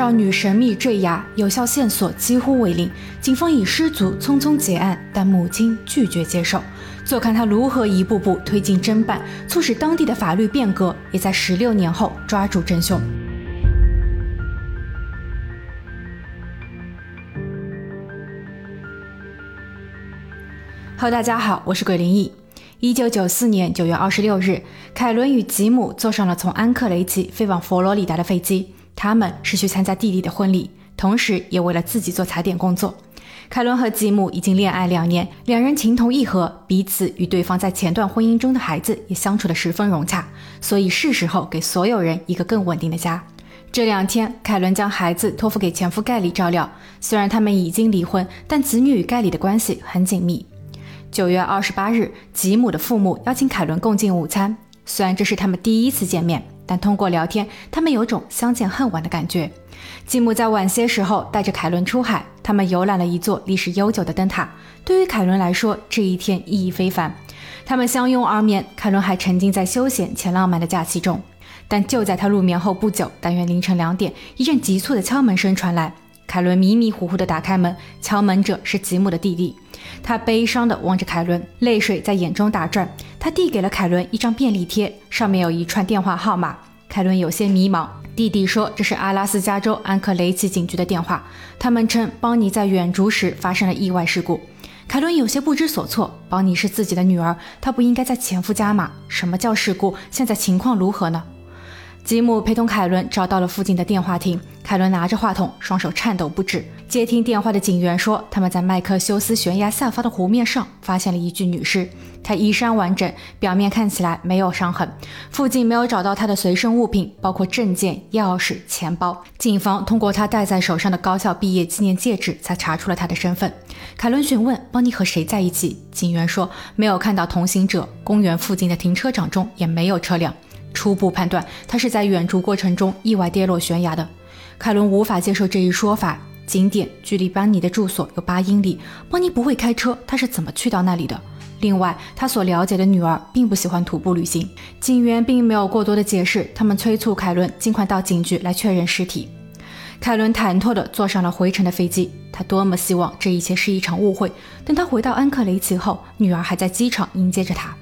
少女神秘坠崖，有效线索几乎为零，警方以失足匆匆结案，但母亲拒绝接受。坐看他如何一步步推进侦办，促使当地的法律变革，也在十六年后抓住真凶。Hello，大家好，我是鬼灵异。一九九四年九月二十六日，凯伦与吉姆坐上了从安克雷奇飞往佛罗里达的飞机。他们是去参加弟弟的婚礼，同时也为了自己做踩点工作。凯伦和吉姆已经恋爱两年，两人情投意合，彼此与对方在前段婚姻中的孩子也相处得十分融洽，所以是时候给所有人一个更稳定的家。这两天，凯伦将孩子托付给前夫盖里照料。虽然他们已经离婚，但子女与盖里的关系很紧密。九月二十八日，吉姆的父母邀请凯伦共进午餐。虽然这是他们第一次见面，但通过聊天，他们有种相见恨晚的感觉。继母在晚些时候带着凯伦出海，他们游览了一座历史悠久的灯塔。对于凯伦来说，这一天意义非凡。他们相拥而眠，凯伦还沉浸在休闲且浪漫的假期中。但就在他入眠后不久，大约凌晨两点，一阵急促的敲门声传来。凯伦迷迷糊糊地打开门，敲门者是吉姆的弟弟。他悲伤地望着凯伦，泪水在眼中打转。他递给了凯伦一张便利贴，上面有一串电话号码。凯伦有些迷茫。弟弟说这是阿拉斯加州安克雷奇警局的电话，他们称邦尼在远足时发生了意外事故。凯伦有些不知所措。邦尼是自己的女儿，她不应该在前夫家吗？什么叫事故？现在情况如何呢？吉姆陪同凯伦找到了附近的电话亭。凯伦拿着话筒，双手颤抖不止。接听电话的警员说，他们在麦克休斯悬崖下方的湖面上发现了一具女尸，她衣衫完整，表面看起来没有伤痕。附近没有找到她的随身物品，包括证件、钥匙、钱包。警方通过她戴在手上的高校毕业纪念戒指，才查出了她的身份。凯伦询问邦尼和谁在一起，警员说没有看到同行者，公园附近的停车场中也没有车辆。初步判断，他是在远足过程中意外跌落悬崖的。凯伦无法接受这一说法。景点距离邦尼的住所有八英里，邦尼不会开车，他是怎么去到那里的？另外，他所了解的女儿并不喜欢徒步旅行。警员并没有过多的解释，他们催促凯伦尽快到警局来确认尸体。凯伦忐忑地坐上了回程的飞机，他多么希望这一切是一场误会。等他回到安克雷奇后，女儿还在机场迎接着他。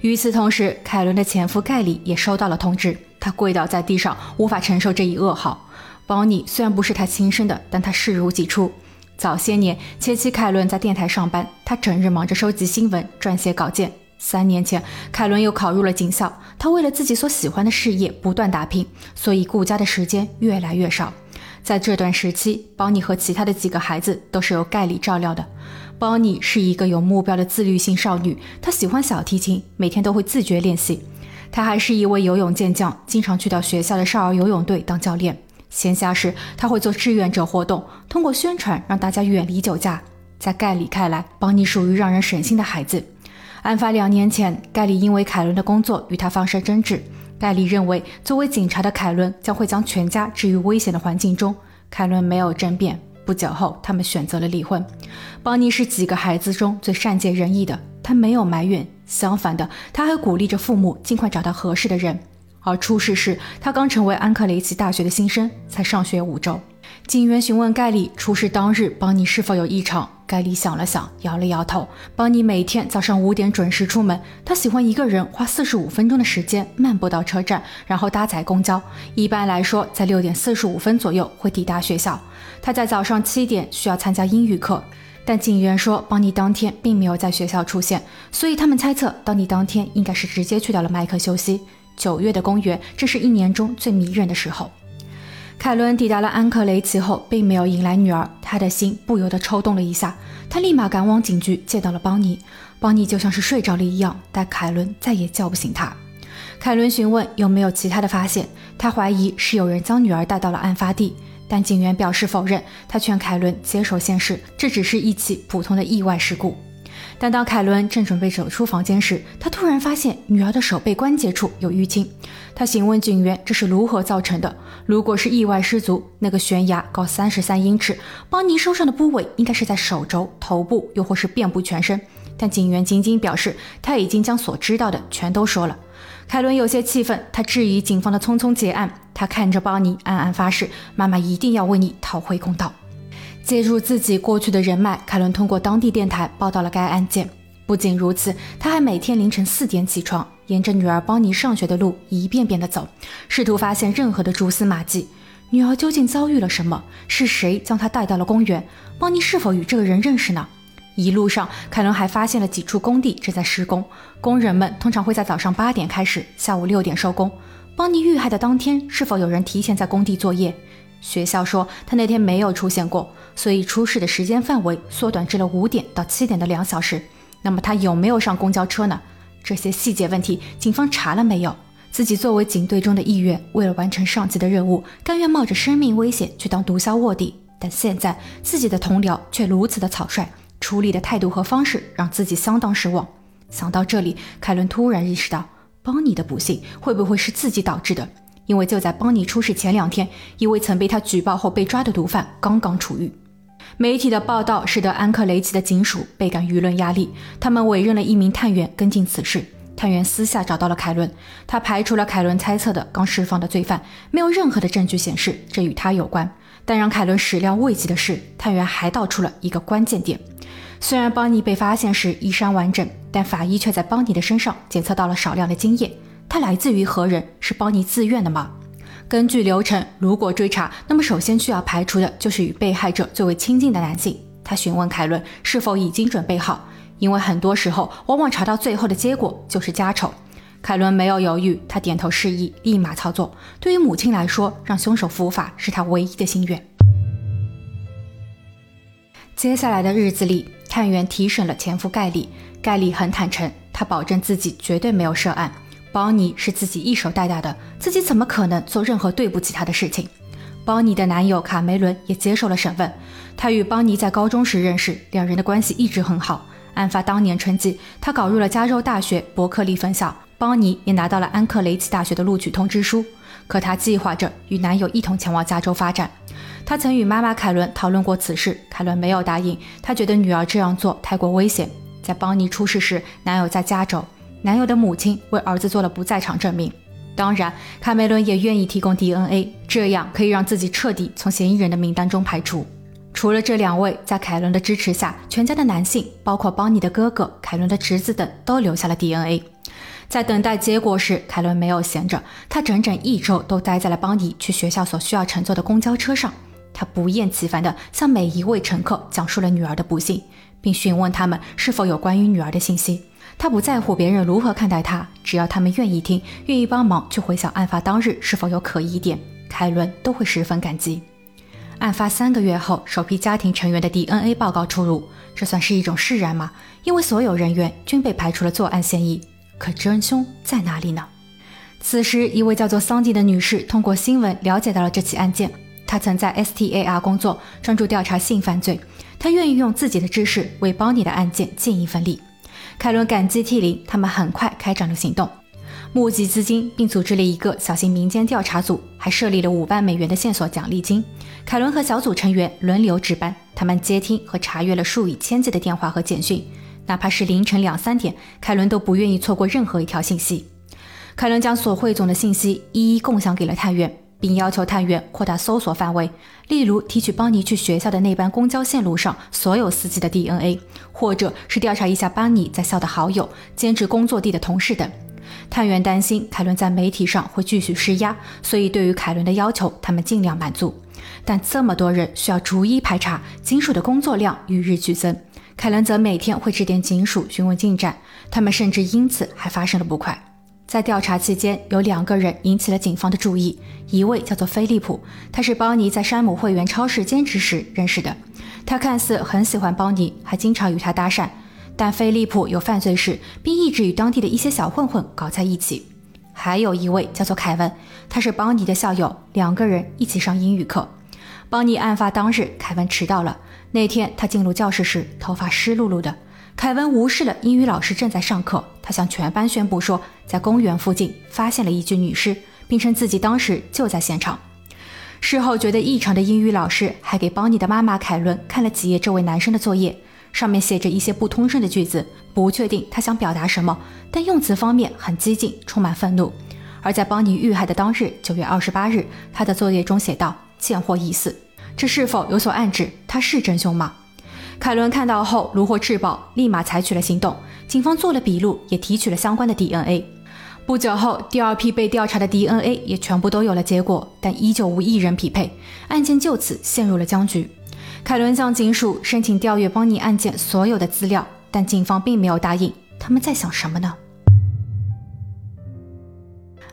与此同时，凯伦的前夫盖里也收到了通知，他跪倒在地上，无法承受这一噩耗。邦尼虽然不是他亲生的，但他视如己出。早些年，前妻凯伦在电台上班，他整日忙着收集新闻、撰写稿件。三年前，凯伦又考入了警校，他为了自己所喜欢的事业不断打拼，所以顾家的时间越来越少。在这段时期，邦尼和其他的几个孩子都是由盖里照料的。邦尼是一个有目标的自律性少女，她喜欢小提琴，每天都会自觉练习。她还是一位游泳健将，经常去到学校的少儿游泳队当教练。闲暇时，她会做志愿者活动，通过宣传让大家远离酒驾。在盖里看来，邦尼属于让人省心的孩子。案发两年前，盖里因为凯伦的工作与他发生争执。盖里认为，作为警察的凯伦将会将全家置于危险的环境中。凯伦没有争辩。不久后，他们选择了离婚。邦尼是几个孩子中最善解人意的，他没有埋怨，相反的，他还鼓励着父母尽快找到合适的人。而出事时，他刚成为安克雷奇大学的新生，才上学五周。警员询问盖里出事当日邦尼是否有异常，盖里想了想，摇了摇头。邦尼每天早上五点准时出门，他喜欢一个人花四十五分钟的时间漫步到车站，然后搭载公交。一般来说，在六点四十五分左右会抵达学校。他在早上七点需要参加英语课，但警员说邦尼当天并没有在学校出现，所以他们猜测邦尼当天应该是直接去到了麦克休息。九月的公园正是一年中最迷人的时候。凯伦抵达了安克雷奇后，并没有迎来女儿，他的心不由得抽动了一下。他立马赶往警局，见到了邦尼。邦尼就像是睡着了一样，但凯伦再也叫不醒他。凯伦询问有没有其他的发现，他怀疑是有人将女儿带到了案发地，但警员表示否认。他劝凯伦接受现实，这只是一起普通的意外事故。但当凯伦正准备走出房间时，他突然发现女儿的手背关节处有淤青。他询问警员这是如何造成的。如果是意外失足，那个悬崖高三十三英尺，邦尼受伤的部位应该是在手肘、头部，又或是遍布全身。但警员仅仅表示他已经将所知道的全都说了。凯伦有些气愤，他质疑警方的匆匆结案。他看着邦尼，暗暗发誓：妈妈一定要为你讨回公道。借助自己过去的人脉，凯伦通过当地电台报道了该案件。不仅如此，他还每天凌晨四点起床，沿着女儿邦尼上学的路一遍遍地走，试图发现任何的蛛丝马迹。女儿究竟遭遇了什么？是谁将她带到了公园？邦尼是否与这个人认识呢？一路上，凯伦还发现了几处工地正在施工，工人们通常会在早上八点开始，下午六点收工。邦尼遇害的当天，是否有人提前在工地作业？学校说他那天没有出现过，所以出事的时间范围缩短至了五点到七点的两小时。那么他有没有上公交车呢？这些细节问题，警方查了没有？自己作为警队中的一员，为了完成上级的任务，甘愿冒着生命危险去当毒枭卧底。但现在自己的同僚却如此的草率，处理的态度和方式让自己相当失望。想到这里，凯伦突然意识到，邦尼的不幸会不会是自己导致的？因为就在邦尼出事前两天，一位曾被他举报后被抓的毒贩刚刚出狱。媒体的报道使得安克雷奇的警署倍感舆论压力，他们委任了一名探员跟进此事。探员私下找到了凯伦，他排除了凯伦猜测的刚释放的罪犯，没有任何的证据显示这与他有关。但让凯伦始料未及的是，探员还道出了一个关键点：虽然邦尼被发现时衣衫完整，但法医却在邦尼的身上检测到了少量的精液。他来自于何人？是邦尼自愿的吗？根据流程，如果追查，那么首先需要排除的就是与被害者最为亲近的男性。他询问凯伦是否已经准备好。因为很多时候，往往查到最后的结果就是家丑。凯伦没有犹豫，他点头示意，立马操作。对于母亲来说，让凶手伏法是他唯一的心愿。接下来的日子里，探员提审了前夫盖里。盖里很坦诚，他保证自己绝对没有涉案，邦尼是自己一手带大的，自己怎么可能做任何对不起他的事情？邦尼的男友卡梅伦也接受了审问，他与邦尼在高中时认识，两人的关系一直很好。案发当年春季，他考入了加州大学伯克利分校，邦尼也拿到了安克雷奇大学的录取通知书。可他计划着与男友一同前往加州发展。他曾与妈妈凯伦讨论过此事，凯伦没有答应，他觉得女儿这样做太过危险。在邦尼出事时，男友在加州，男友的母亲为儿子做了不在场证明。当然，卡梅伦也愿意提供 DNA，这样可以让自己彻底从嫌疑人的名单中排除。除了这两位，在凯伦的支持下，全家的男性，包括邦尼的哥哥、凯伦的侄子等，都留下了 DNA。在等待结果时，凯伦没有闲着，他整整一周都待在了邦尼去学校所需要乘坐的公交车上。他不厌其烦地向每一位乘客讲述了女儿的不幸，并询问他们是否有关于女儿的信息。他不在乎别人如何看待他，只要他们愿意听，愿意帮忙去回想案发当日是否有可疑点，凯伦都会十分感激。案发三个月后，首批家庭成员的 DNA 报告出炉，这算是一种释然吗？因为所有人员均被排除了作案嫌疑。可真凶在哪里呢？此时，一位叫做桑迪的女士通过新闻了解到了这起案件。她曾在 STAR 工作，专注调查性犯罪。她愿意用自己的知识为邦尼的案件尽一份力。凯伦感激涕零，他们很快开展了行动。募集资金，并组织了一个小型民间调查组，还设立了五万美元的线索奖励金。凯伦和小组成员轮流值班，他们接听和查阅了数以千计的电话和简讯，哪怕是凌晨两三点，凯伦都不愿意错过任何一条信息。凯伦将所汇总的信息一一共享给了探员，并要求探员扩大搜索范围，例如提取邦尼去学校的那班公交线路上所有司机的 DNA，或者是调查一下邦尼在校的好友、兼职工作地的同事等。探员担心凯伦在媒体上会继续施压，所以对于凯伦的要求，他们尽量满足。但这么多人需要逐一排查，警署的工作量与日俱增。凯伦则每天会致电警署询问进展，他们甚至因此还发生了不快。在调查期间，有两个人引起了警方的注意，一位叫做菲利普，他是邦尼在山姆会员超市兼职时认识的，他看似很喜欢邦尼，还经常与他搭讪。但菲利普有犯罪史，并一直与当地的一些小混混搞在一起。还有一位叫做凯文，他是邦尼的校友，两个人一起上英语课。邦尼案发当日，凯文迟到了。那天他进入教室时，头发湿漉漉的。凯文无视了英语老师正在上课，他向全班宣布说，在公园附近发现了一具女尸，并称自己当时就在现场。事后觉得异常的英语老师还给邦尼的妈妈凯伦看了几页这位男生的作业。上面写着一些不通顺的句子，不确定他想表达什么，但用词方面很激进，充满愤怒。而在邦尼遇害的当日，九月二十八日，他的作业中写道：“贱货已死。”这是否有所暗指他是真凶吗？凯伦看到后如获至宝，立马采取了行动。警方做了笔录，也提取了相关的 DNA。不久后，第二批被调查的 DNA 也全部都有了结果，但依旧无一人匹配，案件就此陷入了僵局。凯伦向警署申请调阅邦尼案件所有的资料，但警方并没有答应。他们在想什么呢？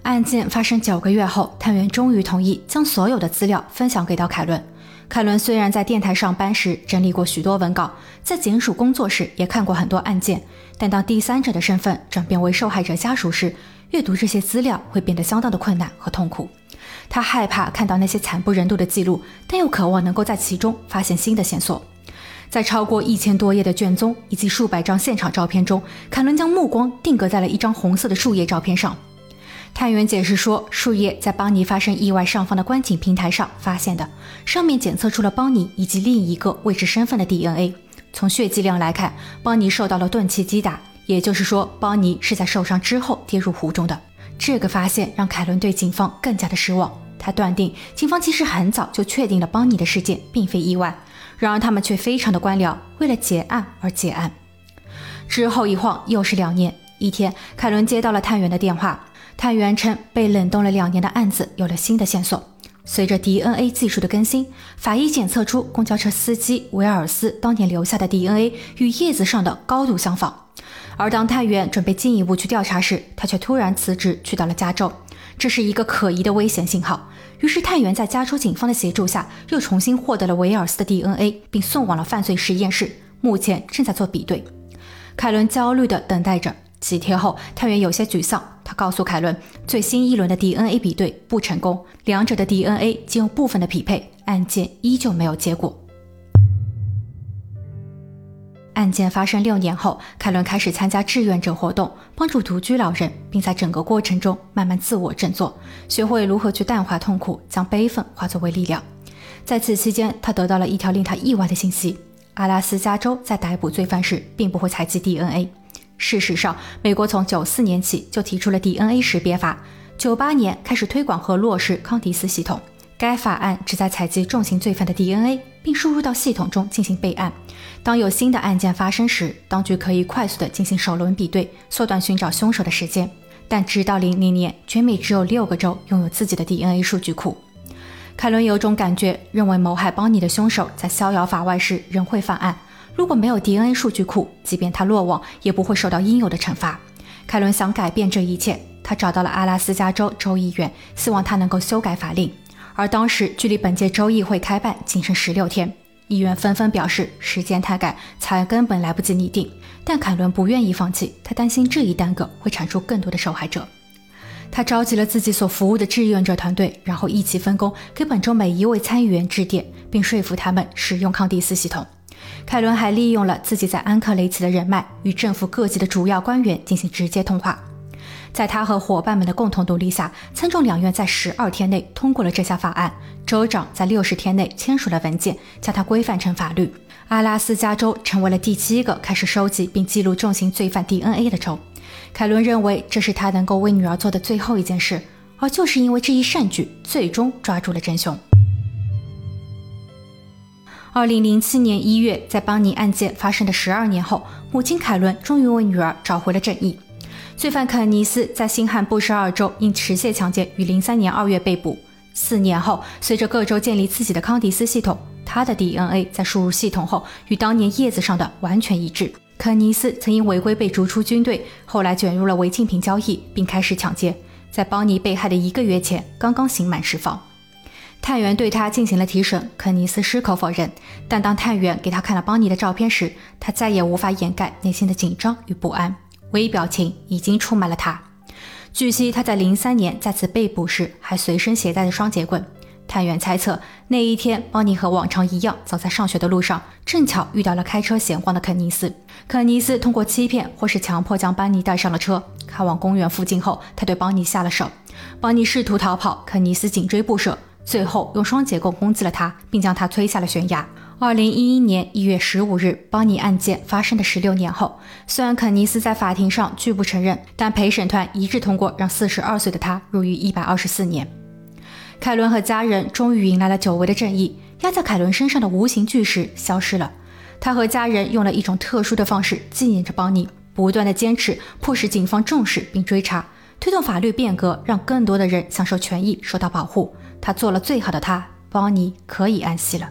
案件发生九个月后，探员终于同意将所有的资料分享给到凯伦。凯伦虽然在电台上班时整理过许多文稿，在警署工作时也看过很多案件，但当第三者的身份转变为受害者家属时，阅读这些资料会变得相当的困难和痛苦。他害怕看到那些惨不忍睹的记录，但又渴望能够在其中发现新的线索。在超过一千多页的卷宗以及数百张现场照片中，凯伦将目光定格在了一张红色的树叶照片上。探员解释说，树叶在邦尼发生意外上方的观景平台上发现的，上面检测出了邦尼以及另一个未知身份的 DNA。从血迹量来看，邦尼受到了钝器击打，也就是说，邦尼是在受伤之后跌入湖中的。这个发现让凯伦对警方更加的失望。他断定，警方其实很早就确定了邦尼的事件并非意外，然而他们却非常的官僚，为了结案而结案。之后一晃又是两年，一天，凯伦接到了探员的电话。探员称，被冷冻了两年的案子有了新的线索。随着 DNA 技术的更新，法医检测出公交车司机维尔斯当年留下的 DNA 与叶子上的高度相仿。而当探员准备进一步去调查时，他却突然辞职去到了加州，这是一个可疑的危险信号。于是，探员在加州警方的协助下，又重新获得了维尔斯的 DNA，并送往了犯罪实验室，目前正在做比对。凯伦焦虑地等待着。几天后，探员有些沮丧。他告诉凯伦，最新一轮的 DNA 比对不成功，两者的 DNA 仅有部分的匹配，案件依旧没有结果。案件发生六年后，凯伦开始参加志愿者活动，帮助独居老人，并在整个过程中慢慢自我振作，学会如何去淡化痛苦，将悲愤化作为力量。在此期间，他得到了一条令他意外的信息：阿拉斯加州在逮捕罪犯时，并不会采集 DNA。事实上，美国从九四年起就提出了 DNA 识别法，九八年开始推广和落实康迪斯系统。该法案旨在采集重刑罪犯的 DNA，并输入到系统中进行备案。当有新的案件发生时，当局可以快速地进行首轮比对，缩短寻找凶手的时间。但直到零零年，全美只有六个州拥有自己的 DNA 数据库。凯伦有种感觉，认为谋害邦尼的凶手在逍遥法外时仍会犯案。如果没有 DNA 数据库，即便他落网，也不会受到应有的惩罚。凯伦想改变这一切，他找到了阿拉斯加州州议员，希望他能够修改法令。而当时距离本届州议会开办仅剩十六天，议员纷纷表示时间太赶，草案根本来不及拟定。但凯伦不愿意放弃，他担心这一耽搁会产出更多的受害者。他召集了自己所服务的志愿者团队，然后一起分工，给本州每一位参议员致电，并说服他们使用康迪斯系统。凯伦还利用了自己在安克雷奇的人脉，与政府各级的主要官员进行直接通话。在他和伙伴们的共同努力下，参众两院在十二天内通过了这项法案，州长在六十天内签署了文件，将它规范成法律。阿拉斯加州成为了第七个开始收集并记录重刑罪犯 DNA 的州。凯伦认为这是他能够为女儿做的最后一件事，而就是因为这一善举，最终抓住了真凶。二零零七年一月，在邦尼案件发生的十二年后，母亲凯伦终于为女儿找回了正义。罪犯肯尼斯在新罕布什尔州因持械抢劫于零三年二月被捕。四年后，随着各州建立自己的康迪斯系统，他的 DNA 在输入系统后与当年叶子上的完全一致。肯尼斯曾因违规被逐出军队，后来卷入了违禁品交易，并开始抢劫。在邦尼被害的一个月前，刚刚刑满释放。探员对他进行了提审，肯尼斯矢口否认。但当探员给他看了邦尼的照片时，他再也无法掩盖内心的紧张与不安，微表情已经出卖了他。据悉，他在零三年再次被捕时还随身携带着双节棍。探员猜测，那一天邦尼和往常一样走在上学的路上，正巧遇到了开车闲逛的肯尼斯。肯尼斯通过欺骗或是强迫将邦尼带上了车。开往公园附近后，他对邦尼下了手。邦尼试图逃跑，肯尼斯紧追不舍。最后用双截棍攻击了他，并将他推下了悬崖。二零一一年一月十五日，邦尼案件发生的十六年后，虽然肯尼斯在法庭上拒不承认，但陪审团一致通过让四十二岁的他入狱一百二十四年。凯伦和家人终于迎来了久违的正义，压在凯伦身上的无形巨石消失了。他和家人用了一种特殊的方式纪念着邦尼，不断的坚持，迫使警方重视并追查，推动法律变革，让更多的人享受权益，受到保护。他做了最好的他，邦尼可以安息了。